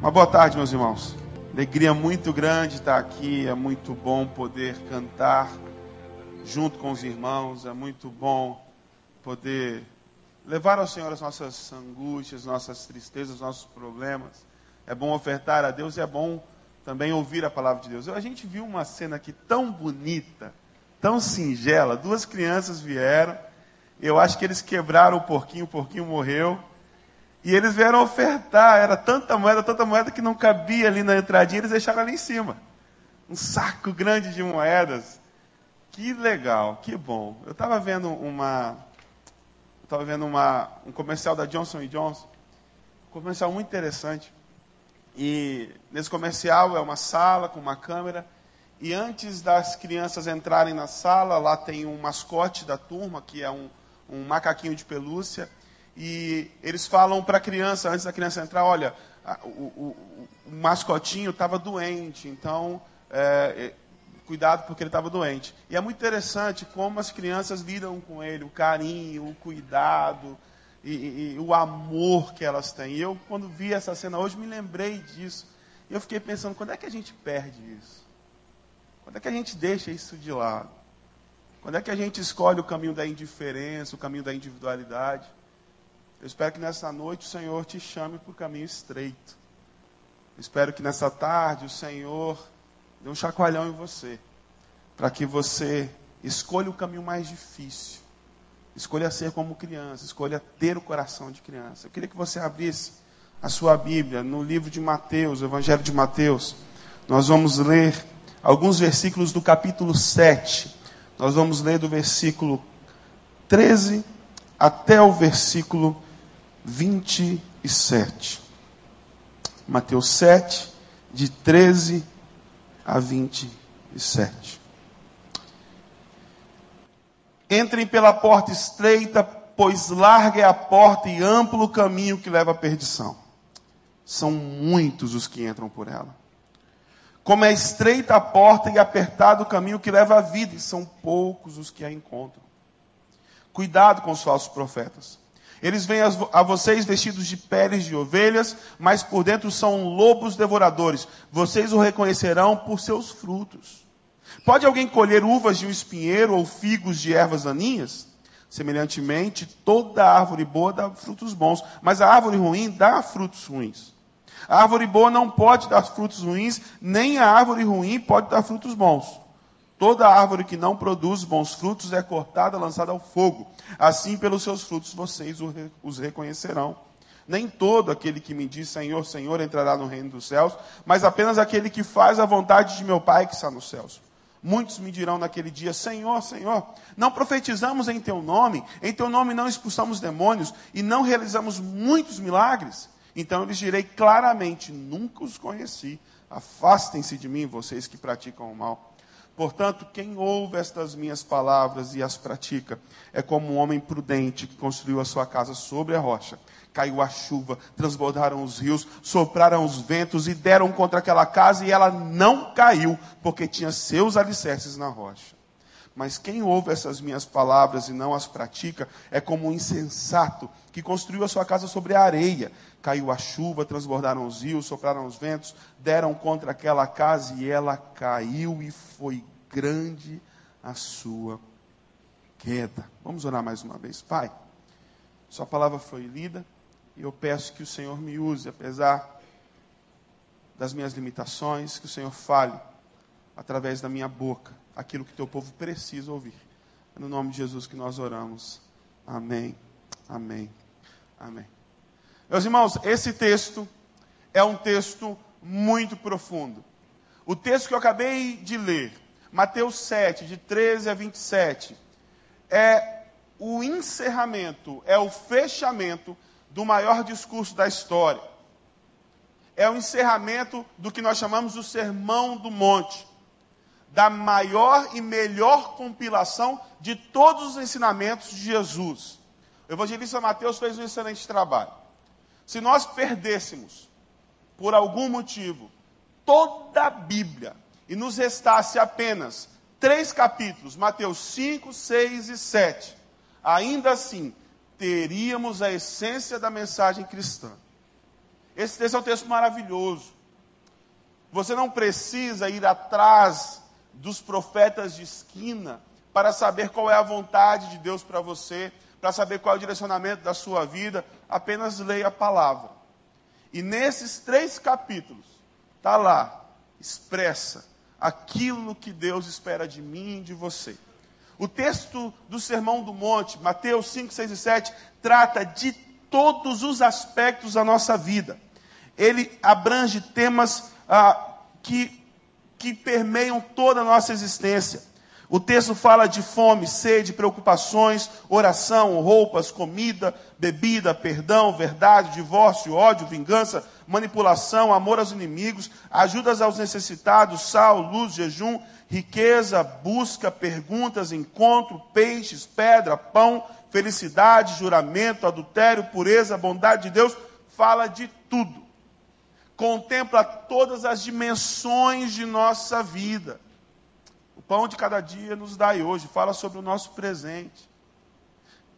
Uma boa tarde, meus irmãos. Alegria muito grande estar aqui. É muito bom poder cantar junto com os irmãos. É muito bom poder levar ao Senhor as nossas angústias, nossas tristezas, nossos problemas. É bom ofertar a Deus e é bom também ouvir a palavra de Deus. A gente viu uma cena aqui tão bonita, tão singela. Duas crianças vieram. Eu acho que eles quebraram o porquinho, o porquinho morreu. E eles vieram ofertar, era tanta moeda, tanta moeda que não cabia ali na entradinha, eles deixaram ali em cima. Um saco grande de moedas. Que legal, que bom. Eu estava vendo uma. Estava vendo uma, um comercial da Johnson Johnson. Um comercial muito interessante. E nesse comercial é uma sala com uma câmera. E antes das crianças entrarem na sala, lá tem um mascote da turma, que é um, um macaquinho de pelúcia e eles falam para a criança, antes da criança entrar, olha, o, o, o mascotinho estava doente, então é, cuidado porque ele estava doente. E é muito interessante como as crianças lidam com ele, o carinho, o cuidado e, e, e o amor que elas têm. E eu, quando vi essa cena hoje, me lembrei disso. E eu fiquei pensando, quando é que a gente perde isso? Quando é que a gente deixa isso de lado? Quando é que a gente escolhe o caminho da indiferença, o caminho da individualidade? Eu espero que nessa noite o Senhor te chame para o caminho estreito. Eu espero que nessa tarde o Senhor dê um chacoalhão em você, para que você escolha o caminho mais difícil. Escolha ser como criança, escolha ter o coração de criança. Eu queria que você abrisse a sua Bíblia no livro de Mateus, o Evangelho de Mateus. Nós vamos ler alguns versículos do capítulo 7. Nós vamos ler do versículo 13 até o versículo 27. Mateus 7, de 13 a 27. Entrem pela porta estreita, pois larga é a porta e amplo o caminho que leva à perdição. São muitos os que entram por ela. Como é estreita a porta e apertado o caminho que leva à vida, e são poucos os que a encontram. Cuidado com os falsos profetas eles vêm a vocês vestidos de peles de ovelhas, mas por dentro são lobos devoradores. Vocês o reconhecerão por seus frutos. Pode alguém colher uvas de um espinheiro ou figos de ervas daninhas? Semelhantemente, toda árvore boa dá frutos bons, mas a árvore ruim dá frutos ruins. A árvore boa não pode dar frutos ruins, nem a árvore ruim pode dar frutos bons. Toda árvore que não produz bons frutos é cortada, lançada ao fogo. Assim, pelos seus frutos, vocês os reconhecerão. Nem todo aquele que me diz Senhor, Senhor entrará no reino dos céus, mas apenas aquele que faz a vontade de meu Pai que está nos céus. Muitos me dirão naquele dia: Senhor, Senhor, não profetizamos em teu nome, em teu nome não expulsamos demônios e não realizamos muitos milagres. Então eu lhes direi claramente: Nunca os conheci. Afastem-se de mim, vocês que praticam o mal. Portanto, quem ouve estas minhas palavras e as pratica é como um homem prudente que construiu a sua casa sobre a rocha. Caiu a chuva, transbordaram os rios, sopraram os ventos e deram contra aquela casa e ela não caiu, porque tinha seus alicerces na rocha. Mas quem ouve essas minhas palavras e não as pratica é como um insensato que construiu a sua casa sobre a areia. Caiu a chuva, transbordaram os rios, sopraram os ventos, deram contra aquela casa e ela caiu e foi grande a sua queda. Vamos orar mais uma vez. Pai, Sua palavra foi lida e eu peço que o Senhor me use, apesar das minhas limitações, que o Senhor fale através da minha boca aquilo que teu povo precisa ouvir. É no nome de Jesus que nós oramos. Amém. Amém. Amém. Meus irmãos, esse texto é um texto muito profundo. O texto que eu acabei de ler Mateus 7, de 13 a 27, é o encerramento, é o fechamento do maior discurso da história. É o encerramento do que nós chamamos do Sermão do Monte, da maior e melhor compilação de todos os ensinamentos de Jesus. O evangelista Mateus fez um excelente trabalho. Se nós perdêssemos, por algum motivo, toda a Bíblia, e nos restasse apenas três capítulos, Mateus 5, 6 e 7, ainda assim teríamos a essência da mensagem cristã. Esse texto é um texto maravilhoso. Você não precisa ir atrás dos profetas de esquina para saber qual é a vontade de Deus para você, para saber qual é o direcionamento da sua vida. Apenas leia a palavra. E nesses três capítulos, está lá, expressa aquilo que Deus espera de mim e de você. O texto do Sermão do Monte, Mateus 5, 6 e 7, trata de todos os aspectos da nossa vida. Ele abrange temas ah, que, que permeiam toda a nossa existência. O texto fala de fome, sede, preocupações, oração, roupas, comida, bebida, perdão, verdade, divórcio, ódio, vingança, manipulação, amor aos inimigos, ajudas aos necessitados, sal, luz, jejum, riqueza, busca, perguntas, encontro, peixes, pedra, pão, felicidade, juramento, adultério, pureza, bondade de Deus, fala de tudo. Contempla todas as dimensões de nossa vida pão de cada dia nos dai hoje, fala sobre o nosso presente.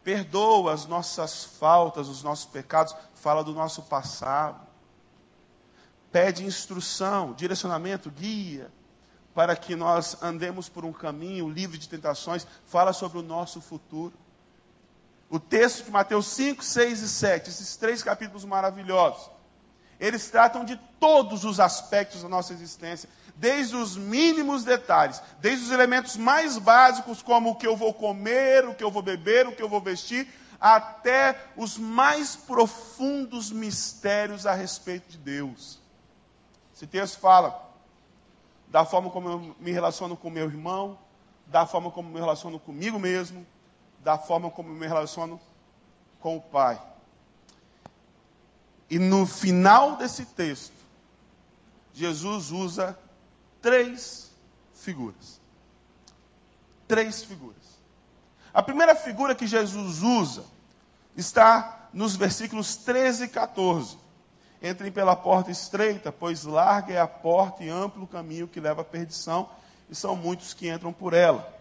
Perdoa as nossas faltas, os nossos pecados, fala do nosso passado. Pede instrução, direcionamento, guia, para que nós andemos por um caminho livre de tentações, fala sobre o nosso futuro. O texto de Mateus 5, 6 e 7, esses três capítulos maravilhosos, eles tratam de todos os aspectos da nossa existência desde os mínimos detalhes, desde os elementos mais básicos, como o que eu vou comer, o que eu vou beber, o que eu vou vestir, até os mais profundos mistérios a respeito de Deus. Esse texto fala da forma como eu me relaciono com meu irmão, da forma como eu me relaciono comigo mesmo, da forma como eu me relaciono com o Pai. E no final desse texto, Jesus usa três figuras. Três figuras. A primeira figura que Jesus usa está nos versículos 13 e 14. Entrem pela porta estreita, pois larga é a porta e amplo o caminho que leva à perdição, e são muitos que entram por ela.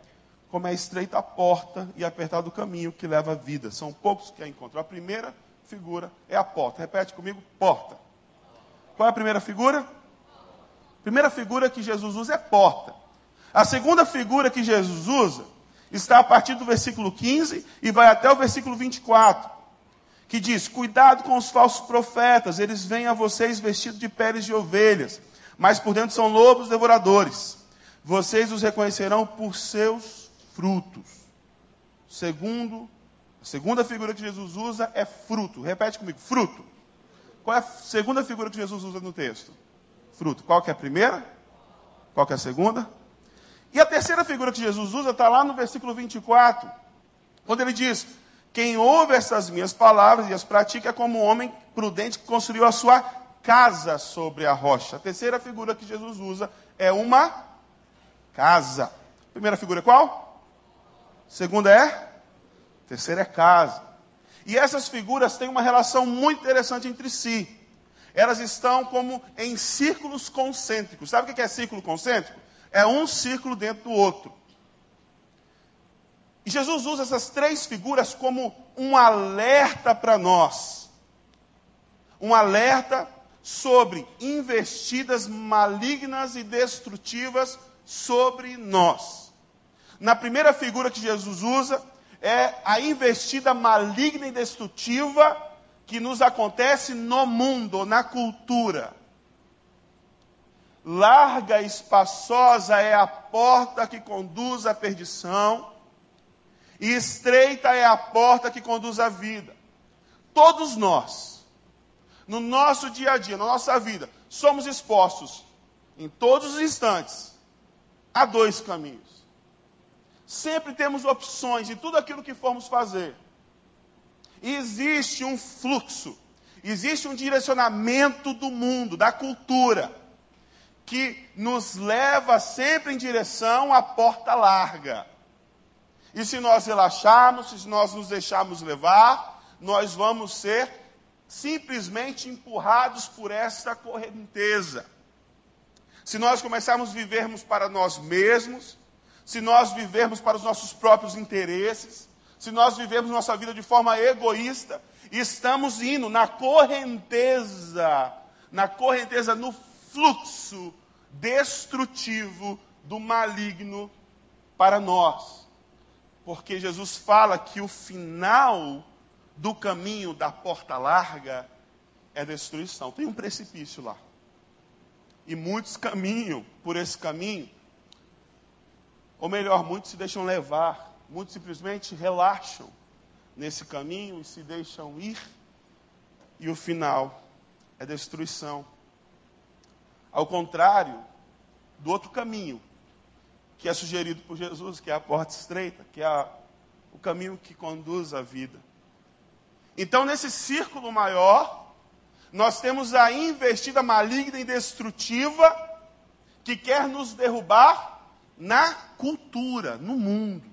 Como é estreita a porta e apertado o caminho que leva à vida, são poucos que a encontram. A primeira figura é a porta. Repete comigo: porta. Qual é a primeira figura? primeira figura que Jesus usa é porta. A segunda figura que Jesus usa está a partir do versículo 15 e vai até o versículo 24, que diz: Cuidado com os falsos profetas, eles vêm a vocês vestidos de peles de ovelhas, mas por dentro são lobos devoradores. Vocês os reconhecerão por seus frutos. Segundo, a segunda figura que Jesus usa é fruto. Repete comigo: fruto. Qual é a segunda figura que Jesus usa no texto? fruto. Qual que é a primeira? Qual que é a segunda? E a terceira figura que Jesus usa está lá no versículo 24, quando ele diz: Quem ouve essas minhas palavras e as pratica é como um homem prudente que construiu a sua casa sobre a rocha. A terceira figura que Jesus usa é uma casa. Primeira figura é qual? Segunda é? Terceira é casa. E essas figuras têm uma relação muito interessante entre si elas estão como em círculos concêntricos. Sabe o que é círculo concêntrico? É um círculo dentro do outro. E Jesus usa essas três figuras como um alerta para nós. Um alerta sobre investidas malignas e destrutivas sobre nós. Na primeira figura que Jesus usa é a investida maligna e destrutiva que nos acontece no mundo, na cultura. Larga e espaçosa é a porta que conduz à perdição, e estreita é a porta que conduz à vida. Todos nós, no nosso dia a dia, na nossa vida, somos expostos, em todos os instantes, a dois caminhos. Sempre temos opções em tudo aquilo que formos fazer existe um fluxo, existe um direcionamento do mundo, da cultura, que nos leva sempre em direção à porta larga. E se nós relaxarmos, se nós nos deixarmos levar, nós vamos ser simplesmente empurrados por essa correnteza. Se nós começarmos a vivermos para nós mesmos, se nós vivermos para os nossos próprios interesses, se nós vivemos nossa vida de forma egoísta estamos indo na correnteza, na correnteza, no fluxo destrutivo do maligno para nós. Porque Jesus fala que o final do caminho da porta larga é destruição. Tem um precipício lá. E muitos caminham por esse caminho. Ou melhor, muitos se deixam levar, muitos simplesmente relaxam nesse caminho e se deixam ir. E o final é destruição. Ao contrário do outro caminho, que é sugerido por Jesus, que é a porta estreita, que é a, o caminho que conduz à vida. Então, nesse círculo maior, nós temos a investida maligna e destrutiva que quer nos derrubar na cultura, no mundo.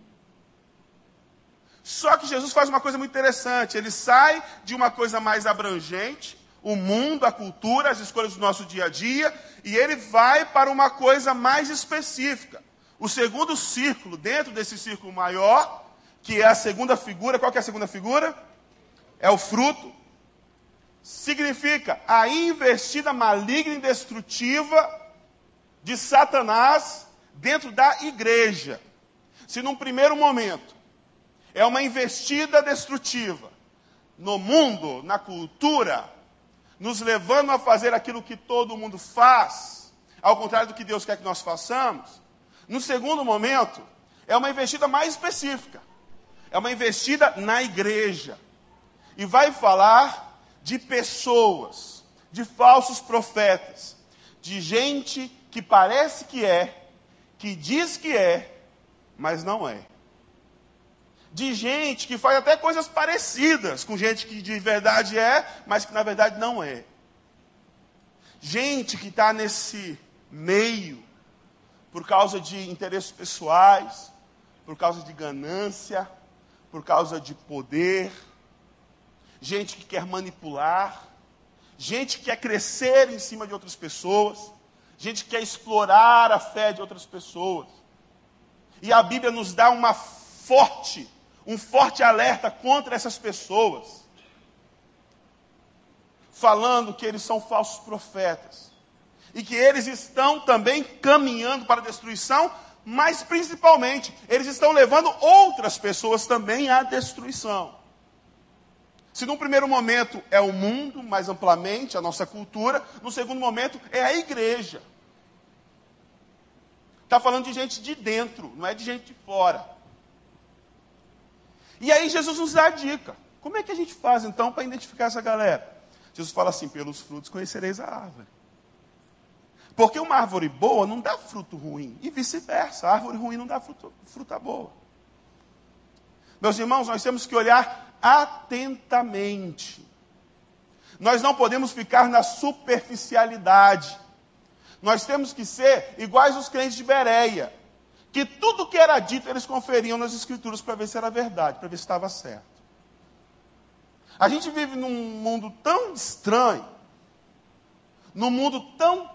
Só que Jesus faz uma coisa muito interessante. Ele sai de uma coisa mais abrangente, o mundo, a cultura, as escolhas do nosso dia a dia, e ele vai para uma coisa mais específica. O segundo círculo, dentro desse círculo maior, que é a segunda figura, qual que é a segunda figura? É o fruto. Significa a investida maligna e destrutiva de Satanás dentro da igreja. Se num primeiro momento é uma investida destrutiva no mundo, na cultura, nos levando a fazer aquilo que todo mundo faz, ao contrário do que Deus quer que nós façamos. No segundo momento, é uma investida mais específica. É uma investida na igreja. E vai falar de pessoas, de falsos profetas, de gente que parece que é, que diz que é, mas não é. De gente que faz até coisas parecidas com gente que de verdade é, mas que na verdade não é. Gente que está nesse meio por causa de interesses pessoais, por causa de ganância, por causa de poder, gente que quer manipular, gente que quer crescer em cima de outras pessoas, gente que quer explorar a fé de outras pessoas. E a Bíblia nos dá uma forte, um forte alerta contra essas pessoas, falando que eles são falsos profetas e que eles estão também caminhando para a destruição, mas principalmente eles estão levando outras pessoas também à destruição. Se num primeiro momento é o mundo, mais amplamente, a nossa cultura, no segundo momento é a igreja. Está falando de gente de dentro, não é de gente de fora. E aí Jesus nos dá a dica. Como é que a gente faz então para identificar essa galera? Jesus fala assim: pelos frutos conhecereis a árvore. Porque uma árvore boa não dá fruto ruim, e vice-versa. A árvore ruim não dá fruto, fruta boa. Meus irmãos, nós temos que olhar atentamente. Nós não podemos ficar na superficialidade. Nós temos que ser iguais os crentes de Bereia, que tudo que era dito eles conferiam nas escrituras para ver se era verdade, para ver se estava certo. A gente vive num mundo tão estranho, num mundo tão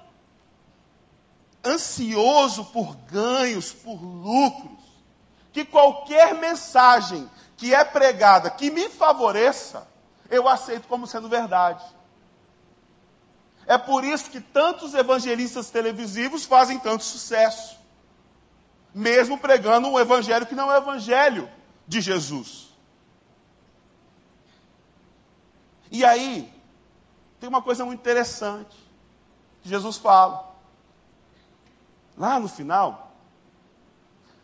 ansioso por ganhos, por lucros, que qualquer mensagem que é pregada que me favoreça, eu aceito como sendo verdade. É por isso que tantos evangelistas televisivos fazem tanto sucesso, mesmo pregando um evangelho que não é o evangelho de Jesus. E aí, tem uma coisa muito interessante que Jesus fala. Lá no final,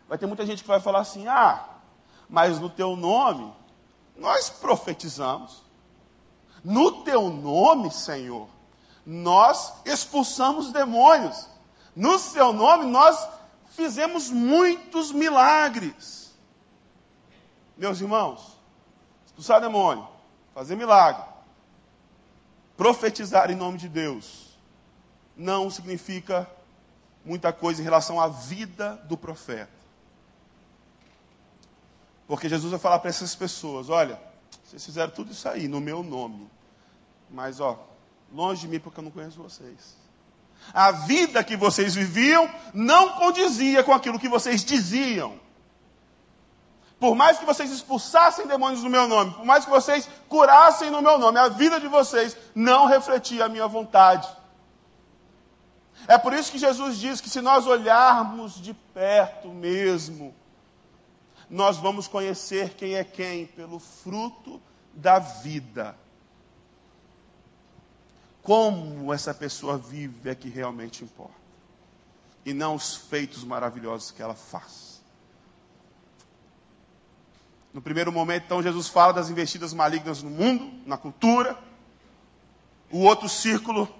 vai ter muita gente que vai falar assim: ah, mas no teu nome nós profetizamos. No teu nome, Senhor, nós expulsamos demônios. No seu nome nós fizemos muitos milagres. Meus irmãos, expulsar demônio, fazer milagre, profetizar em nome de Deus, não significa muita coisa em relação à vida do profeta. Porque Jesus vai falar para essas pessoas: olha, vocês fizeram tudo isso aí no meu nome. Mas, ó, longe de mim porque eu não conheço vocês. A vida que vocês viviam não condizia com aquilo que vocês diziam. Por mais que vocês expulsassem demônios no meu nome, por mais que vocês curassem no meu nome, a vida de vocês não refletia a minha vontade. É por isso que Jesus diz que se nós olharmos de perto mesmo, nós vamos conhecer quem é quem pelo fruto da vida. Como essa pessoa vive é que realmente importa. E não os feitos maravilhosos que ela faz. No primeiro momento, então, Jesus fala das investidas malignas no mundo, na cultura. O outro círculo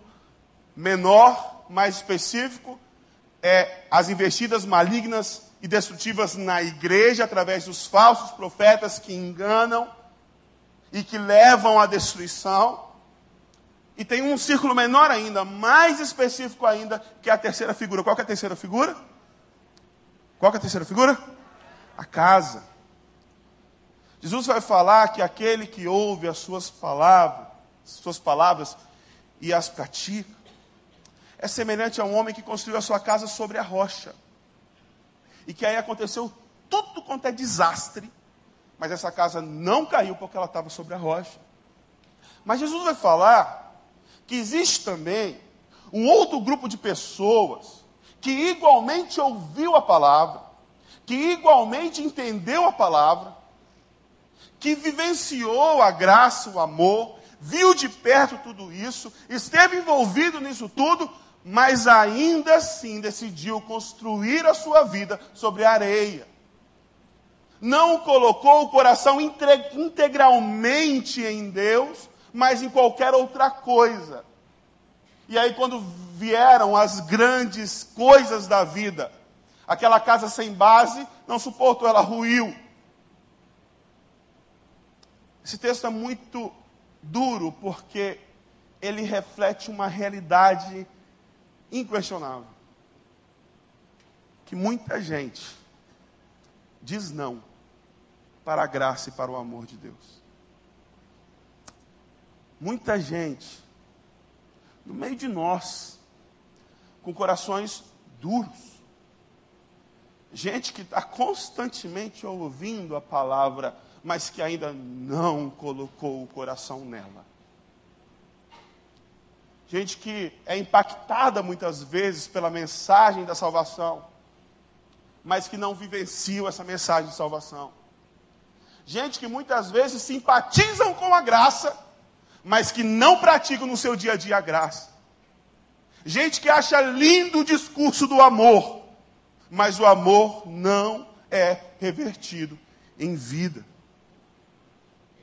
menor, mais específico, é as investidas malignas e destrutivas na igreja, através dos falsos profetas que enganam e que levam à destruição. E tem um círculo menor ainda, mais específico ainda, que é a terceira figura. Qual é a terceira figura? Qual é a terceira figura? A casa. Jesus vai falar que aquele que ouve as suas palavras, suas palavras e as pratica, é semelhante a um homem que construiu a sua casa sobre a rocha. E que aí aconteceu tudo quanto é desastre, mas essa casa não caiu porque ela estava sobre a rocha. Mas Jesus vai falar que existe também um outro grupo de pessoas que igualmente ouviu a palavra, que igualmente entendeu a palavra, que vivenciou a graça, o amor, viu de perto tudo isso, esteve envolvido nisso tudo, mas ainda assim decidiu construir a sua vida sobre areia. Não colocou o coração integralmente em Deus, mas em qualquer outra coisa. E aí, quando vieram as grandes coisas da vida, aquela casa sem base não suportou, ela ruiu. Esse texto é muito duro porque ele reflete uma realidade inquestionável. Que muita gente diz não para a graça e para o amor de Deus. Muita gente, no meio de nós, com corações duros, gente que está constantemente ouvindo a palavra mas que ainda não colocou o coração nela. Gente que é impactada muitas vezes pela mensagem da salvação, mas que não vivenciam essa mensagem de salvação. Gente que muitas vezes simpatizam com a graça, mas que não praticam no seu dia a dia a graça. Gente que acha lindo o discurso do amor, mas o amor não é revertido em vida.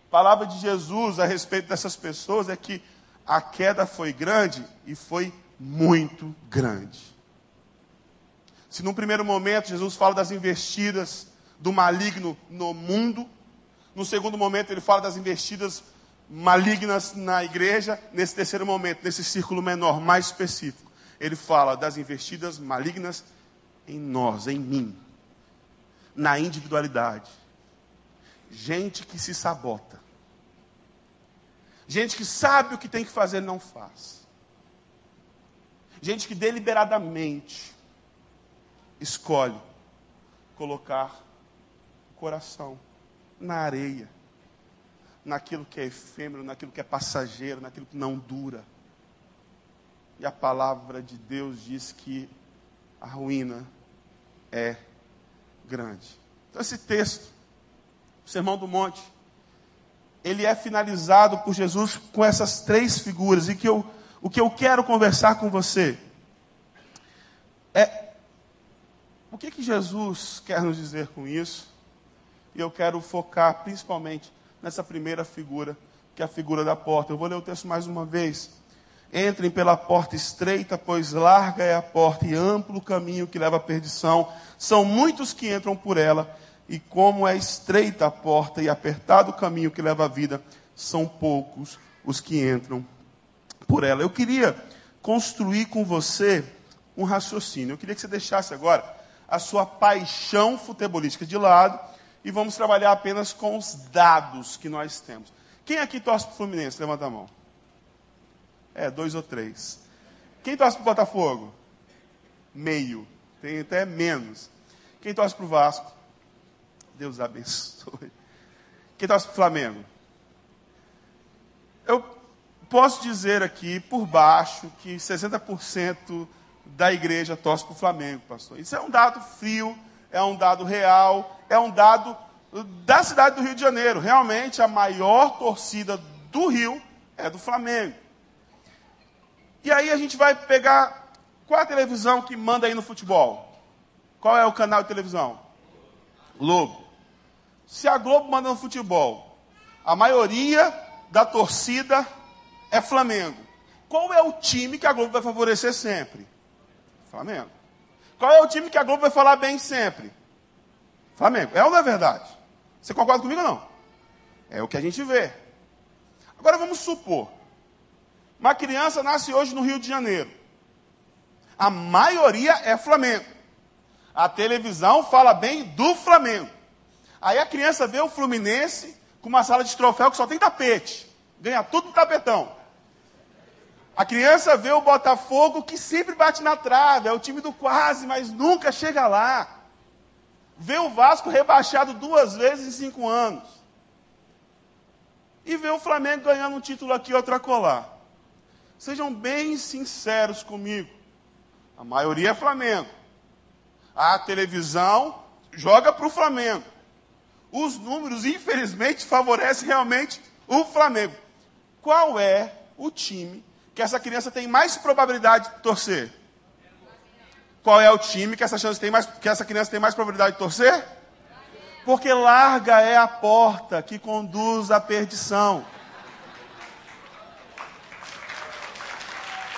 A palavra de Jesus a respeito dessas pessoas é que a queda foi grande e foi muito grande. Se num primeiro momento Jesus fala das investidas do maligno no mundo, no segundo momento ele fala das investidas malignas na igreja, nesse terceiro momento, nesse círculo menor, mais específico, ele fala das investidas malignas em nós, em mim, na individualidade. Gente que se sabota. Gente que sabe o que tem que fazer e não faz. Gente que deliberadamente escolhe colocar o coração na areia, naquilo que é efêmero, naquilo que é passageiro, naquilo que não dura. E a palavra de Deus diz que a ruína é grande. Então, esse texto, o Sermão do Monte, ele é finalizado por Jesus com essas três figuras. E que eu, o que eu quero conversar com você é o que, que Jesus quer nos dizer com isso? E eu quero focar principalmente nessa primeira figura, que é a figura da porta. Eu vou ler o texto mais uma vez. Entrem pela porta estreita, pois larga é a porta e amplo o caminho que leva à perdição. São muitos que entram por ela e como é estreita a porta e apertado o caminho que leva à vida, são poucos os que entram por ela. Eu queria construir com você um raciocínio. Eu queria que você deixasse agora a sua paixão futebolística de lado e vamos trabalhar apenas com os dados que nós temos. Quem aqui torce para o Fluminense? Levanta a mão. É, dois ou três. Quem torce para o Botafogo? Meio. Tem até menos. Quem torce para o Vasco? Deus abençoe. Quem torce para o Flamengo? Eu posso dizer aqui, por baixo, que 60% da igreja torce para o Flamengo, pastor. Isso é um dado frio, é um dado real, é um dado da cidade do Rio de Janeiro. Realmente, a maior torcida do Rio é do Flamengo. E aí a gente vai pegar qual é a televisão que manda aí no futebol? Qual é o canal de televisão? Globo. Se a Globo manda no futebol, a maioria da torcida é Flamengo. Qual é o time que a Globo vai favorecer sempre? Flamengo. Qual é o time que a Globo vai falar bem sempre? Flamengo. É ou não é verdade? Você concorda comigo ou não? É o que a gente vê. Agora vamos supor. Uma criança nasce hoje no Rio de Janeiro. A maioria é Flamengo. A televisão fala bem do Flamengo. Aí a criança vê o Fluminense com uma sala de troféu que só tem tapete. Ganha tudo no tapetão. A criança vê o Botafogo que sempre bate na trave, é o time do quase, mas nunca chega lá. Vê o Vasco rebaixado duas vezes em cinco anos. E vê o Flamengo ganhando um título aqui, outro acolá. Sejam bem sinceros comigo. A maioria é Flamengo. A televisão joga para o Flamengo. Os números, infelizmente, favorecem realmente o Flamengo. Qual é o time que essa criança tem mais probabilidade de torcer? Qual é o time que essa, chance tem mais, que essa criança tem mais probabilidade de torcer? Porque larga é a porta que conduz à perdição.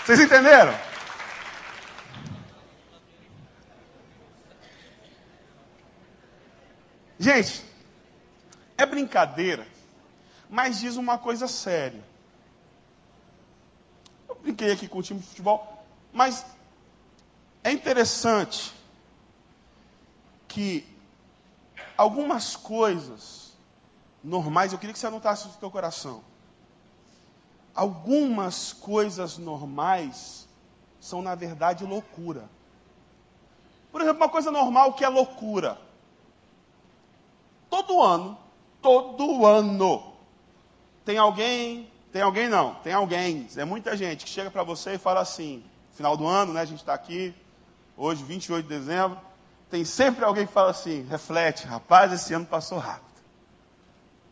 Vocês entenderam? Gente, é brincadeira, mas diz uma coisa séria brinquei aqui com o time de futebol, mas é interessante que algumas coisas normais, eu queria que você anotasse no seu coração. Algumas coisas normais são, na verdade, loucura. Por exemplo, uma coisa normal que é loucura. Todo ano, todo ano, tem alguém tem alguém não, tem alguém, é muita gente que chega para você e fala assim, final do ano, né, a gente está aqui, hoje 28 de dezembro, tem sempre alguém que fala assim, reflete, rapaz, esse ano passou rápido.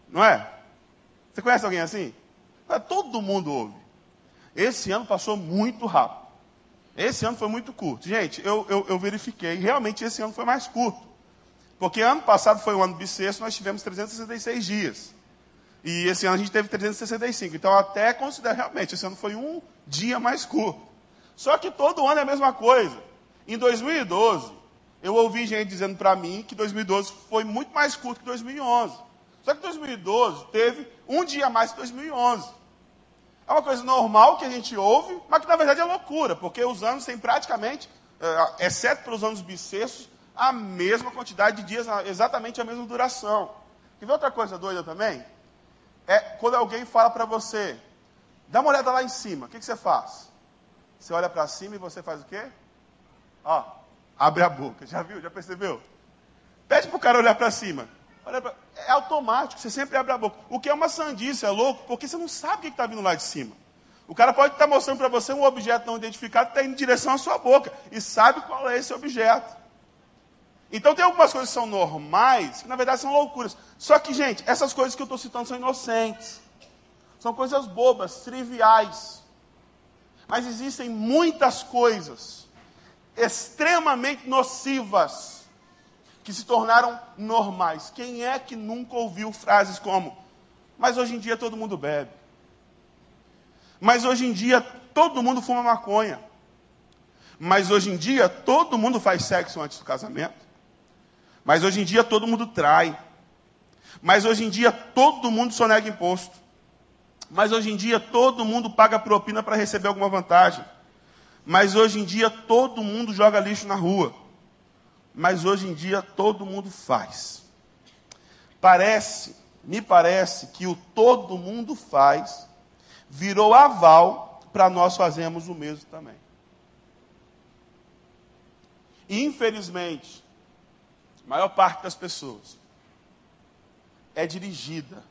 Não é? Você conhece alguém assim? Todo mundo ouve. Esse ano passou muito rápido. Esse ano foi muito curto. Gente, eu, eu, eu verifiquei, realmente esse ano foi mais curto. Porque ano passado foi o ano bissexto, nós tivemos 366 dias. E esse ano a gente teve 365. Então, até considero realmente, esse ano foi um dia mais curto. Só que todo ano é a mesma coisa. Em 2012, eu ouvi gente dizendo para mim que 2012 foi muito mais curto que 2011. Só que 2012 teve um dia mais que 2011. É uma coisa normal que a gente ouve, mas que na verdade é loucura, porque os anos têm praticamente, eh, exceto pelos anos bissextos, a mesma quantidade de dias, exatamente a mesma duração. Quer ver outra coisa doida também? é quando alguém fala para você, dá uma olhada lá em cima, o que, que você faz? Você olha para cima e você faz o quê? Ó, abre a boca. Já viu? Já percebeu? Pede para o cara olhar para cima. Pra... É automático, você sempre abre a boca. O que é uma sandice, é louco, porque você não sabe o que está vindo lá de cima. O cara pode estar tá mostrando para você um objeto não identificado que está indo em direção à sua boca. E sabe qual é esse objeto. Então tem algumas coisas que são normais, que na verdade são loucuras. Só que, gente, essas coisas que eu estou citando são inocentes. São coisas bobas, triviais. Mas existem muitas coisas extremamente nocivas que se tornaram normais. Quem é que nunca ouviu frases como: Mas hoje em dia todo mundo bebe. Mas hoje em dia todo mundo fuma maconha. Mas hoje em dia todo mundo faz sexo antes do casamento. Mas hoje em dia todo mundo trai. Mas hoje em dia todo mundo sonega imposto. Mas hoje em dia todo mundo paga propina para receber alguma vantagem. Mas hoje em dia todo mundo joga lixo na rua. Mas hoje em dia todo mundo faz. Parece, me parece que o todo mundo faz virou aval para nós fazermos o mesmo também. Infelizmente, maior parte das pessoas é dirigida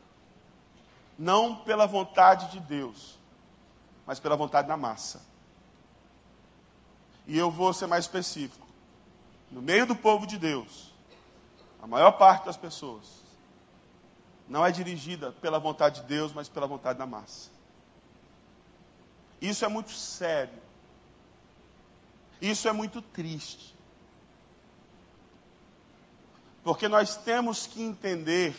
não pela vontade de Deus, mas pela vontade da massa. E eu vou ser mais específico. No meio do povo de Deus, a maior parte das pessoas não é dirigida pela vontade de Deus, mas pela vontade da massa. Isso é muito sério. Isso é muito triste. Porque nós temos que entender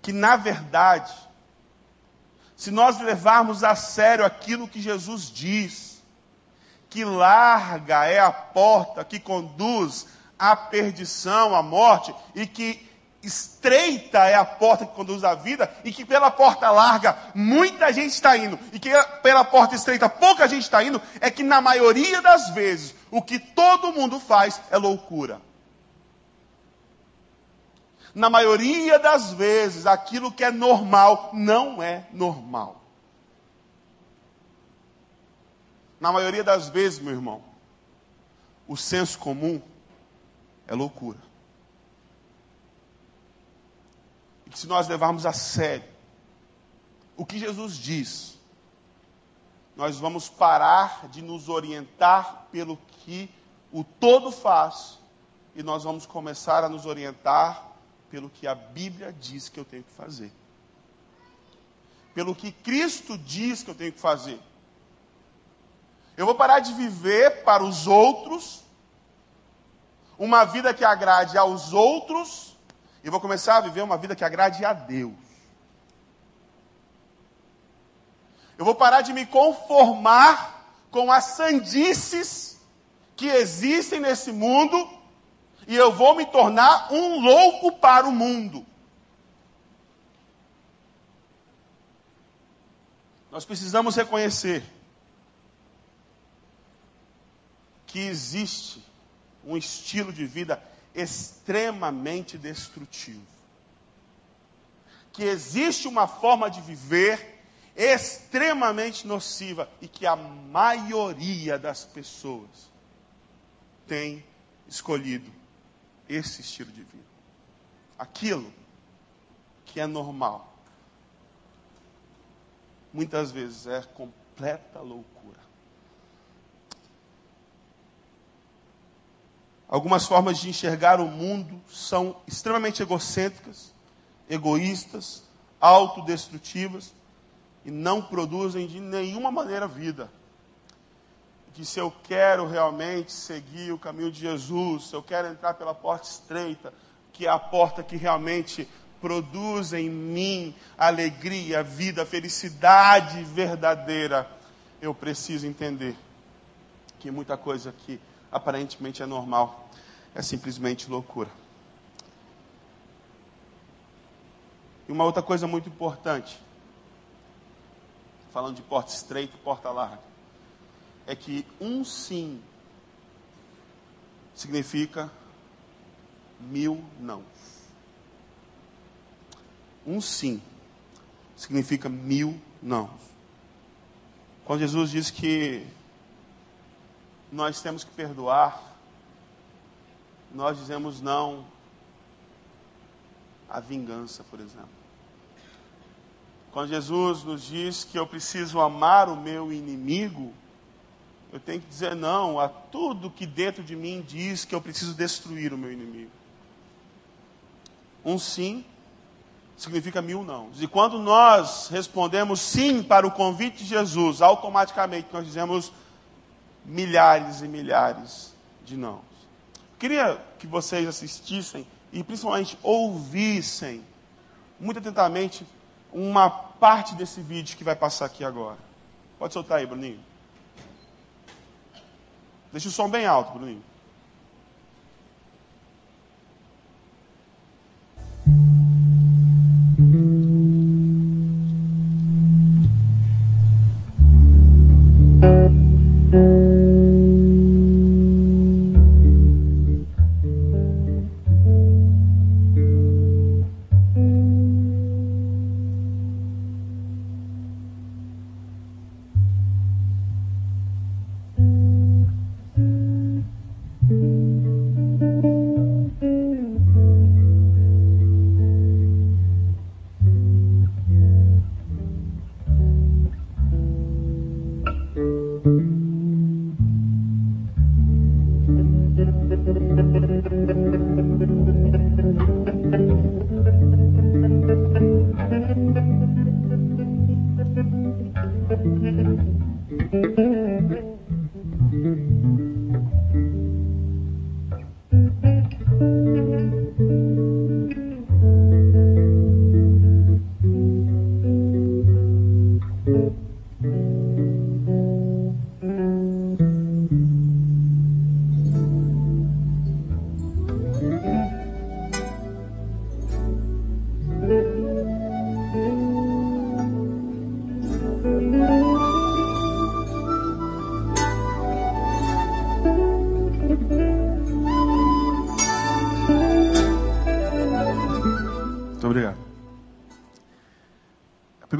que, na verdade, se nós levarmos a sério aquilo que Jesus diz, que larga é a porta que conduz à perdição, à morte, e que estreita é a porta que conduz à vida, e que pela porta larga muita gente está indo, e que pela porta estreita pouca gente está indo, é que na maioria das vezes o que todo mundo faz é loucura na maioria das vezes, aquilo que é normal não é normal. Na maioria das vezes, meu irmão, o senso comum é loucura. E se nós levarmos a sério o que Jesus diz, nós vamos parar de nos orientar pelo que o todo faz e nós vamos começar a nos orientar pelo que a Bíblia diz que eu tenho que fazer. Pelo que Cristo diz que eu tenho que fazer. Eu vou parar de viver para os outros, uma vida que agrade aos outros, e vou começar a viver uma vida que agrade a Deus. Eu vou parar de me conformar com as sandices que existem nesse mundo e eu vou me tornar um louco para o mundo. Nós precisamos reconhecer que existe um estilo de vida extremamente destrutivo. Que existe uma forma de viver extremamente nociva e que a maioria das pessoas tem escolhido esse estilo de vida. Aquilo que é normal, muitas vezes é completa loucura. Algumas formas de enxergar o mundo são extremamente egocêntricas, egoístas, autodestrutivas e não produzem de nenhuma maneira vida que se eu quero realmente seguir o caminho de Jesus, se eu quero entrar pela porta estreita, que é a porta que realmente produz em mim alegria, vida, felicidade verdadeira, eu preciso entender que muita coisa que aparentemente é normal é simplesmente loucura. E uma outra coisa muito importante, falando de porta estreita e porta larga é que um sim significa mil não. Um sim significa mil não. Quando Jesus diz que nós temos que perdoar, nós dizemos não à vingança, por exemplo. Quando Jesus nos diz que eu preciso amar o meu inimigo, eu tenho que dizer não a tudo que dentro de mim diz que eu preciso destruir o meu inimigo. Um sim significa mil não. E quando nós respondemos sim para o convite de Jesus, automaticamente nós dizemos milhares e milhares de não. Queria que vocês assistissem e principalmente ouvissem muito atentamente uma parte desse vídeo que vai passar aqui agora. Pode soltar aí, Bruninho. Deixa o som bem alto, Bruninho.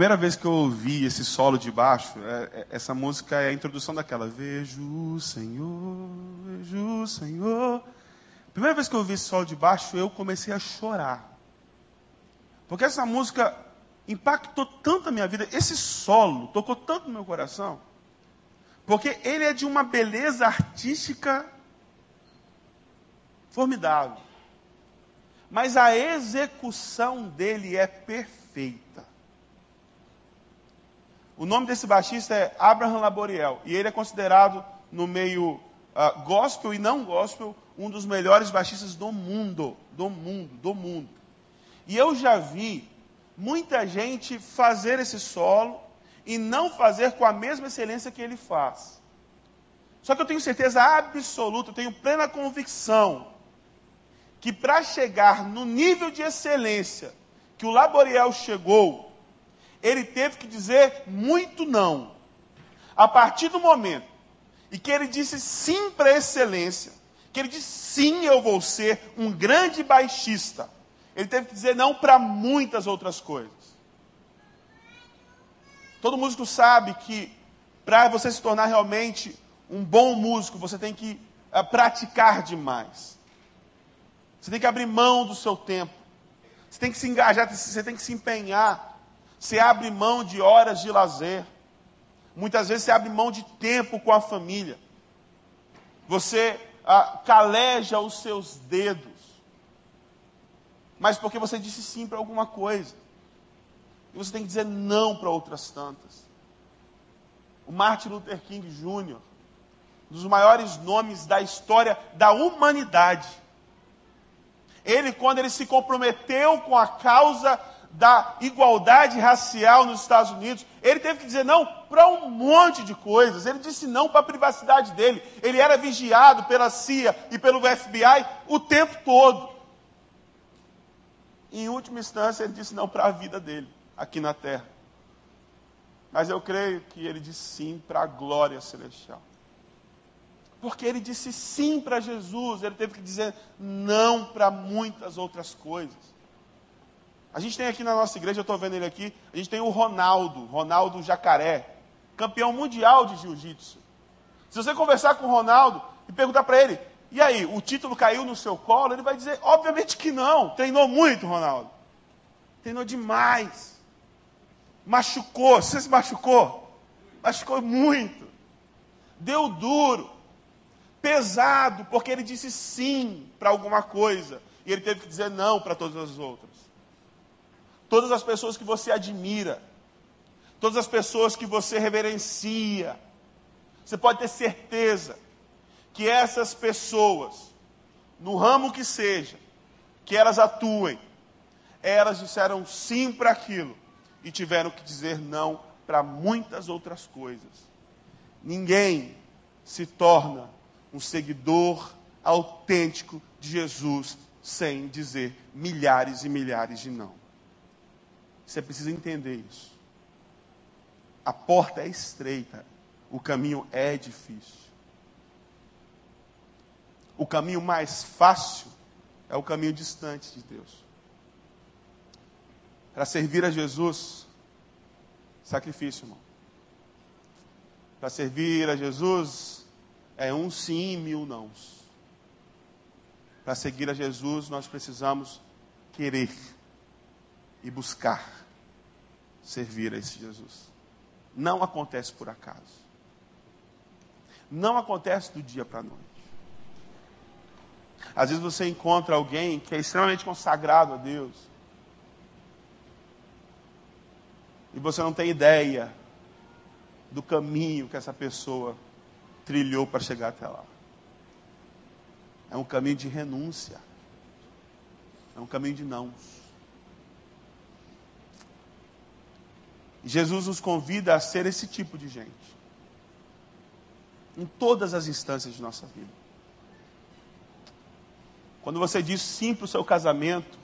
Primeira vez que eu ouvi esse solo de baixo, é, é, essa música é a introdução daquela. Vejo o Senhor, vejo o Senhor. Primeira vez que eu ouvi esse solo de baixo, eu comecei a chorar. Porque essa música impactou tanto a minha vida, esse solo tocou tanto no meu coração, porque ele é de uma beleza artística formidável. Mas a execução dele é perfeita. O nome desse baixista é Abraham Laboriel. E ele é considerado, no meio uh, gospel e não gospel, um dos melhores baixistas do mundo. Do mundo, do mundo. E eu já vi muita gente fazer esse solo e não fazer com a mesma excelência que ele faz. Só que eu tenho certeza absoluta, eu tenho plena convicção, que para chegar no nível de excelência que o Laboriel chegou, ele teve que dizer muito não. A partir do momento em que ele disse sim para a excelência, que ele disse sim, eu vou ser um grande baixista, ele teve que dizer não para muitas outras coisas. Todo músico sabe que para você se tornar realmente um bom músico, você tem que uh, praticar demais. Você tem que abrir mão do seu tempo. Você tem que se engajar, você tem que se empenhar. Você abre mão de horas de lazer. Muitas vezes você abre mão de tempo com a família. Você ah, caleja os seus dedos. Mas porque você disse sim para alguma coisa. E você tem que dizer não para outras tantas. O Martin Luther King Jr., um dos maiores nomes da história da humanidade. Ele, quando ele se comprometeu com a causa da igualdade racial nos Estados Unidos, ele teve que dizer não para um monte de coisas. Ele disse não para a privacidade dele. Ele era vigiado pela CIA e pelo FBI o tempo todo. Em última instância, ele disse não para a vida dele, aqui na terra. Mas eu creio que ele disse sim para a glória celestial. Porque ele disse sim para Jesus, ele teve que dizer não para muitas outras coisas. A gente tem aqui na nossa igreja, eu estou vendo ele aqui, a gente tem o Ronaldo, Ronaldo Jacaré, campeão mundial de jiu-jitsu. Se você conversar com o Ronaldo e perguntar para ele, e aí, o título caiu no seu colo? Ele vai dizer, obviamente que não. Treinou muito, Ronaldo. Treinou demais. Machucou. Você se machucou? Machucou muito. Deu duro. Pesado, porque ele disse sim para alguma coisa. E ele teve que dizer não para todas as outras todas as pessoas que você admira, todas as pessoas que você reverencia. Você pode ter certeza que essas pessoas, no ramo que seja, que elas atuem, elas disseram sim para aquilo e tiveram que dizer não para muitas outras coisas. Ninguém se torna um seguidor autêntico de Jesus sem dizer milhares e milhares de não. Você precisa entender isso. A porta é estreita, o caminho é difícil. O caminho mais fácil é o caminho distante de Deus. Para servir a Jesus, sacrifício, irmão. Para servir a Jesus, é um sim e mil nãos. Para seguir a Jesus, nós precisamos querer e buscar servir a esse Jesus. Não acontece por acaso. Não acontece do dia para a noite. Às vezes você encontra alguém que é extremamente consagrado a Deus. E você não tem ideia do caminho que essa pessoa trilhou para chegar até lá. É um caminho de renúncia. É um caminho de nãos. Jesus nos convida a ser esse tipo de gente. Em todas as instâncias de nossa vida. Quando você diz sim para o seu casamento,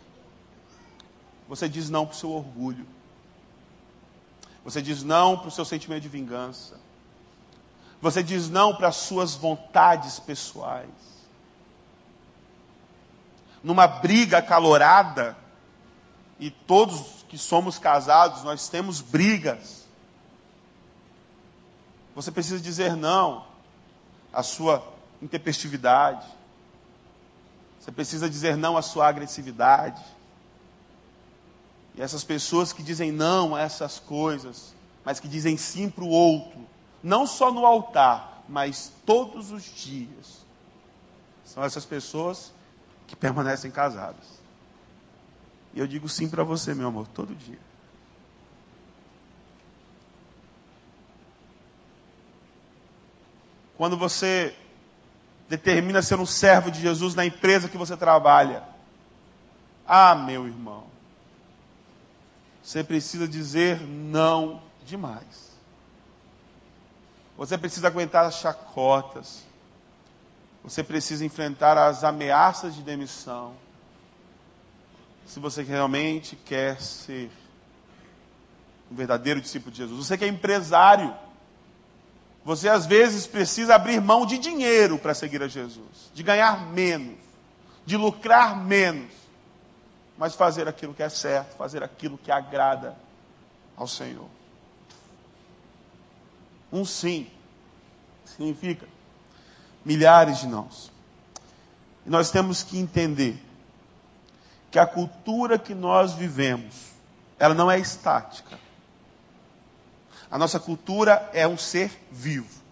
você diz não para o seu orgulho. Você diz não para o seu sentimento de vingança. Você diz não para as suas vontades pessoais. Numa briga acalorada, e todos que somos casados, nós temos brigas. Você precisa dizer não à sua intempestividade. Você precisa dizer não à sua agressividade. E essas pessoas que dizem não a essas coisas, mas que dizem sim para o outro, não só no altar, mas todos os dias, são essas pessoas que permanecem casadas. E eu digo sim para você, meu amor, todo dia. Quando você determina ser um servo de Jesus na empresa que você trabalha, ah, meu irmão, você precisa dizer não demais. Você precisa aguentar as chacotas. Você precisa enfrentar as ameaças de demissão. Se você realmente quer ser um verdadeiro discípulo de Jesus. Você que é empresário. Você às vezes precisa abrir mão de dinheiro para seguir a Jesus, de ganhar menos, de lucrar menos, mas fazer aquilo que é certo, fazer aquilo que agrada ao Senhor. Um sim significa milhares de nãos. E nós temos que entender que a cultura que nós vivemos, ela não é estática. A nossa cultura é um ser vivo.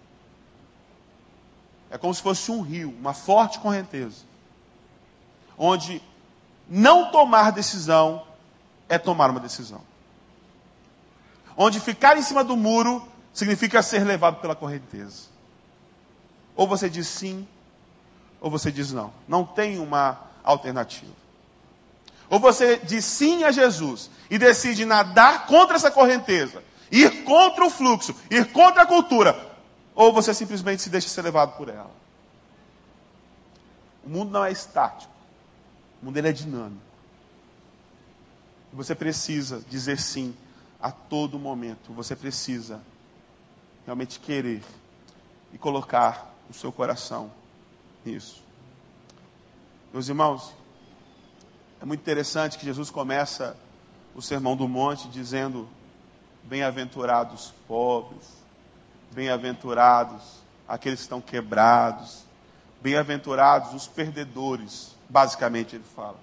É como se fosse um rio, uma forte correnteza. Onde não tomar decisão é tomar uma decisão. Onde ficar em cima do muro significa ser levado pela correnteza. Ou você diz sim, ou você diz não. Não tem uma alternativa. Ou você diz sim a Jesus e decide nadar contra essa correnteza, ir contra o fluxo, ir contra a cultura, ou você simplesmente se deixa ser levado por ela. O mundo não é estático. O mundo é dinâmico. Você precisa dizer sim a todo momento. Você precisa realmente querer e colocar o seu coração nisso. Meus irmãos, é muito interessante que Jesus começa o Sermão do Monte dizendo: Bem-aventurados pobres, bem-aventurados aqueles que estão quebrados, bem-aventurados os perdedores, basicamente ele fala.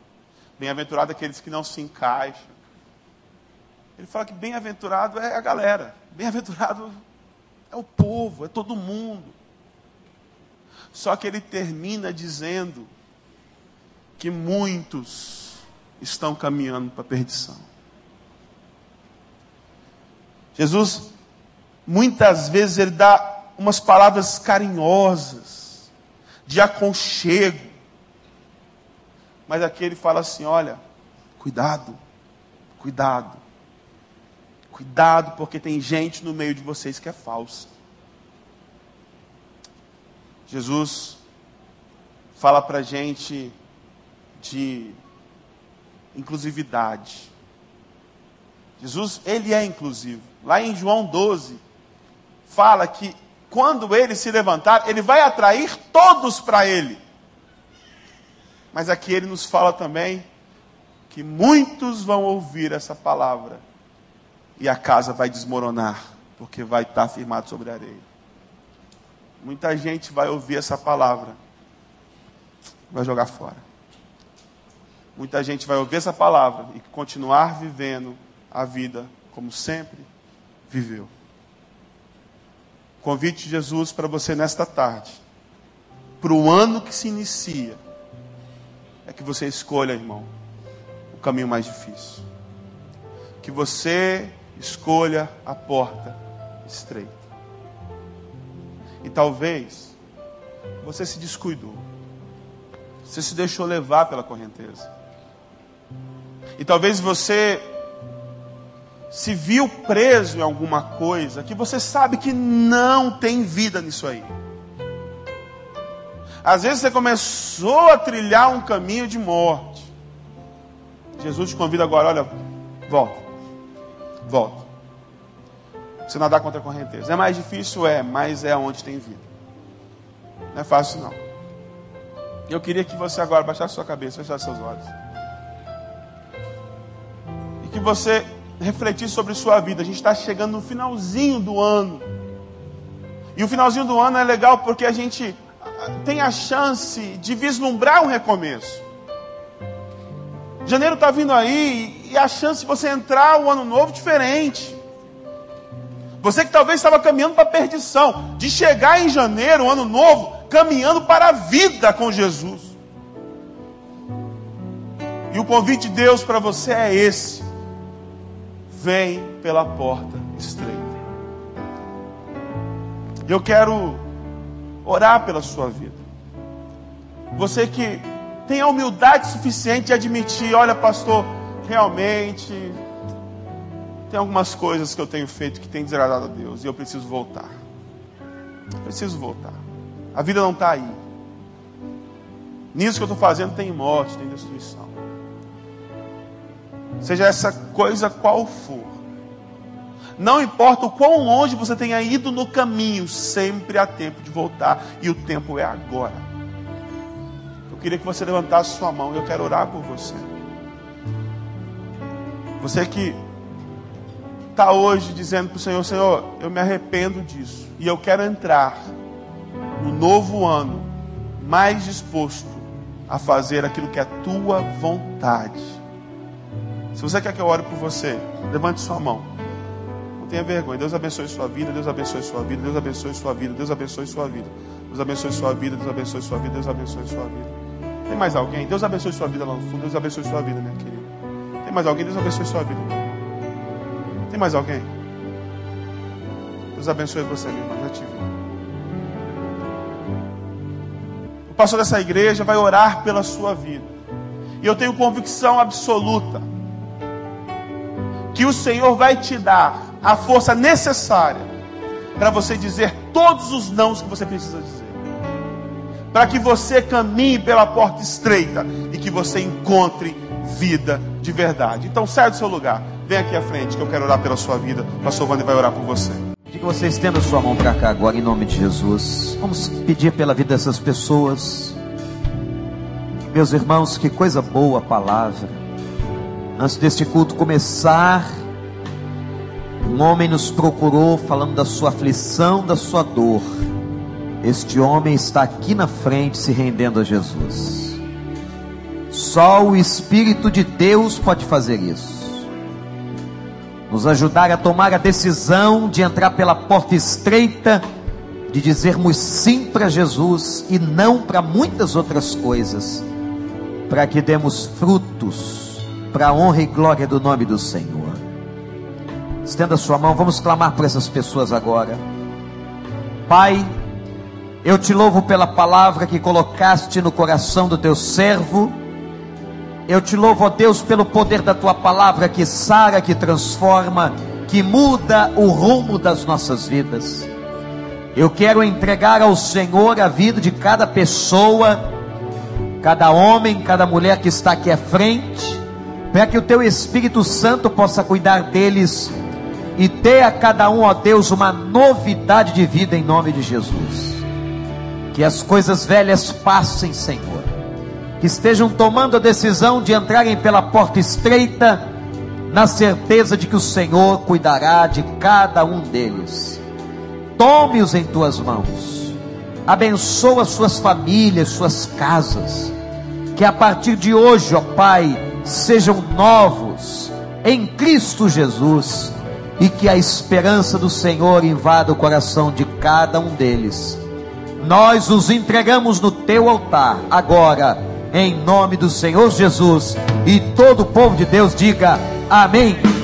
Bem-aventurado aqueles que não se encaixam. Ele fala que bem-aventurado é a galera, bem-aventurado é o povo, é todo mundo. Só que ele termina dizendo que muitos estão caminhando para a perdição. Jesus, muitas vezes, ele dá umas palavras carinhosas, de aconchego. Mas aqui ele fala assim: olha, cuidado, cuidado. Cuidado, porque tem gente no meio de vocês que é falsa. Jesus fala para a gente de inclusividade. Jesus, ele é inclusivo. Lá em João 12, fala que quando ele se levantar, ele vai atrair todos para ele. Mas aqui ele nos fala também que muitos vão ouvir essa palavra e a casa vai desmoronar, porque vai estar firmado sobre a areia. Muita gente vai ouvir essa palavra, vai jogar fora. Muita gente vai ouvir essa palavra e continuar vivendo a vida como sempre viveu. Convite de Jesus para você nesta tarde, para o ano que se inicia, é que você escolha, irmão, o caminho mais difícil. Que você escolha a porta estreita. E talvez você se descuidou. Você se deixou levar pela correnteza. E talvez você se viu preso em alguma coisa que você sabe que não tem vida nisso aí. Às vezes você começou a trilhar um caminho de morte. Jesus te convida agora, olha, volta. Volta. Você nadar contra a correnteza. É mais difícil? É, mas é onde tem vida. Não é fácil não. Eu queria que você agora baixasse sua cabeça, fechasse seus olhos. Que você refletisse sobre sua vida. A gente está chegando no finalzinho do ano. E o finalzinho do ano é legal porque a gente tem a chance de vislumbrar um recomeço. Janeiro está vindo aí e a chance de você entrar o ano novo diferente. Você que talvez estava caminhando para a perdição, de chegar em janeiro, o ano novo, caminhando para a vida com Jesus. E o convite de Deus para você é esse: vem pela porta estreita. Eu quero orar pela sua vida. Você que tem a humildade suficiente de admitir: olha, pastor, realmente tem algumas coisas que eu tenho feito que tem desagradado a Deus e eu preciso voltar. preciso voltar. A vida não está aí. Nisso que eu estou fazendo tem morte, tem destruição. Seja essa coisa qual for. Não importa o quão longe você tenha ido no caminho, sempre há tempo de voltar. E o tempo é agora. Eu queria que você levantasse sua mão eu quero orar por você. Você que está hoje dizendo para o Senhor: Senhor, eu me arrependo disso. E eu quero entrar no novo ano mais disposto a fazer aquilo que é tua vontade. Se você quer que eu ore por você, levante sua mão tenha vergonha. Deus abençoe sua vida, Deus abençoe sua vida, Deus abençoe sua vida, Deus abençoe sua vida. Deus abençoe sua vida, Deus abençoe sua vida, Deus abençoe sua vida. Tem mais alguém? Deus abençoe sua vida lá no fundo, Deus abençoe sua vida, minha querida. Tem mais alguém? Deus abençoe sua vida. Tem mais alguém? Deus abençoe você, minha irmã, já te vi. O pastor dessa igreja vai orar pela sua vida. E eu tenho convicção absoluta que o Senhor vai te dar a força necessária para você dizer todos os nãos que você precisa dizer. Para que você caminhe pela porta estreita e que você encontre vida de verdade. Então sai do seu lugar, vem aqui à frente que eu quero orar pela sua vida. O pastor Wander vai orar por você. Que você estenda sua mão para cá agora em nome de Jesus. Vamos pedir pela vida dessas pessoas. Meus irmãos, que coisa boa a palavra. Antes deste culto começar, um homem nos procurou falando da sua aflição, da sua dor. Este homem está aqui na frente se rendendo a Jesus. Só o Espírito de Deus pode fazer isso. Nos ajudar a tomar a decisão de entrar pela porta estreita, de dizermos sim para Jesus e não para muitas outras coisas, para que demos frutos para a honra e glória do nome do Senhor. Estenda sua mão, vamos clamar por essas pessoas agora. Pai, eu te louvo pela palavra que colocaste no coração do teu servo. Eu te louvo, ó Deus, pelo poder da tua palavra que sara, que transforma, que muda o rumo das nossas vidas. Eu quero entregar ao Senhor a vida de cada pessoa, cada homem, cada mulher que está aqui à frente, para que o teu Espírito Santo possa cuidar deles e dê a cada um, ó Deus, uma novidade de vida em nome de Jesus. Que as coisas velhas passem, Senhor. Que estejam tomando a decisão de entrarem pela porta estreita, na certeza de que o Senhor cuidará de cada um deles. Tome-os em tuas mãos. Abençoa suas famílias, suas casas. Que a partir de hoje, ó Pai, sejam novos em Cristo Jesus e que a esperança do Senhor invada o coração de cada um deles. Nós os entregamos no teu altar agora, em nome do Senhor Jesus, e todo o povo de Deus diga amém.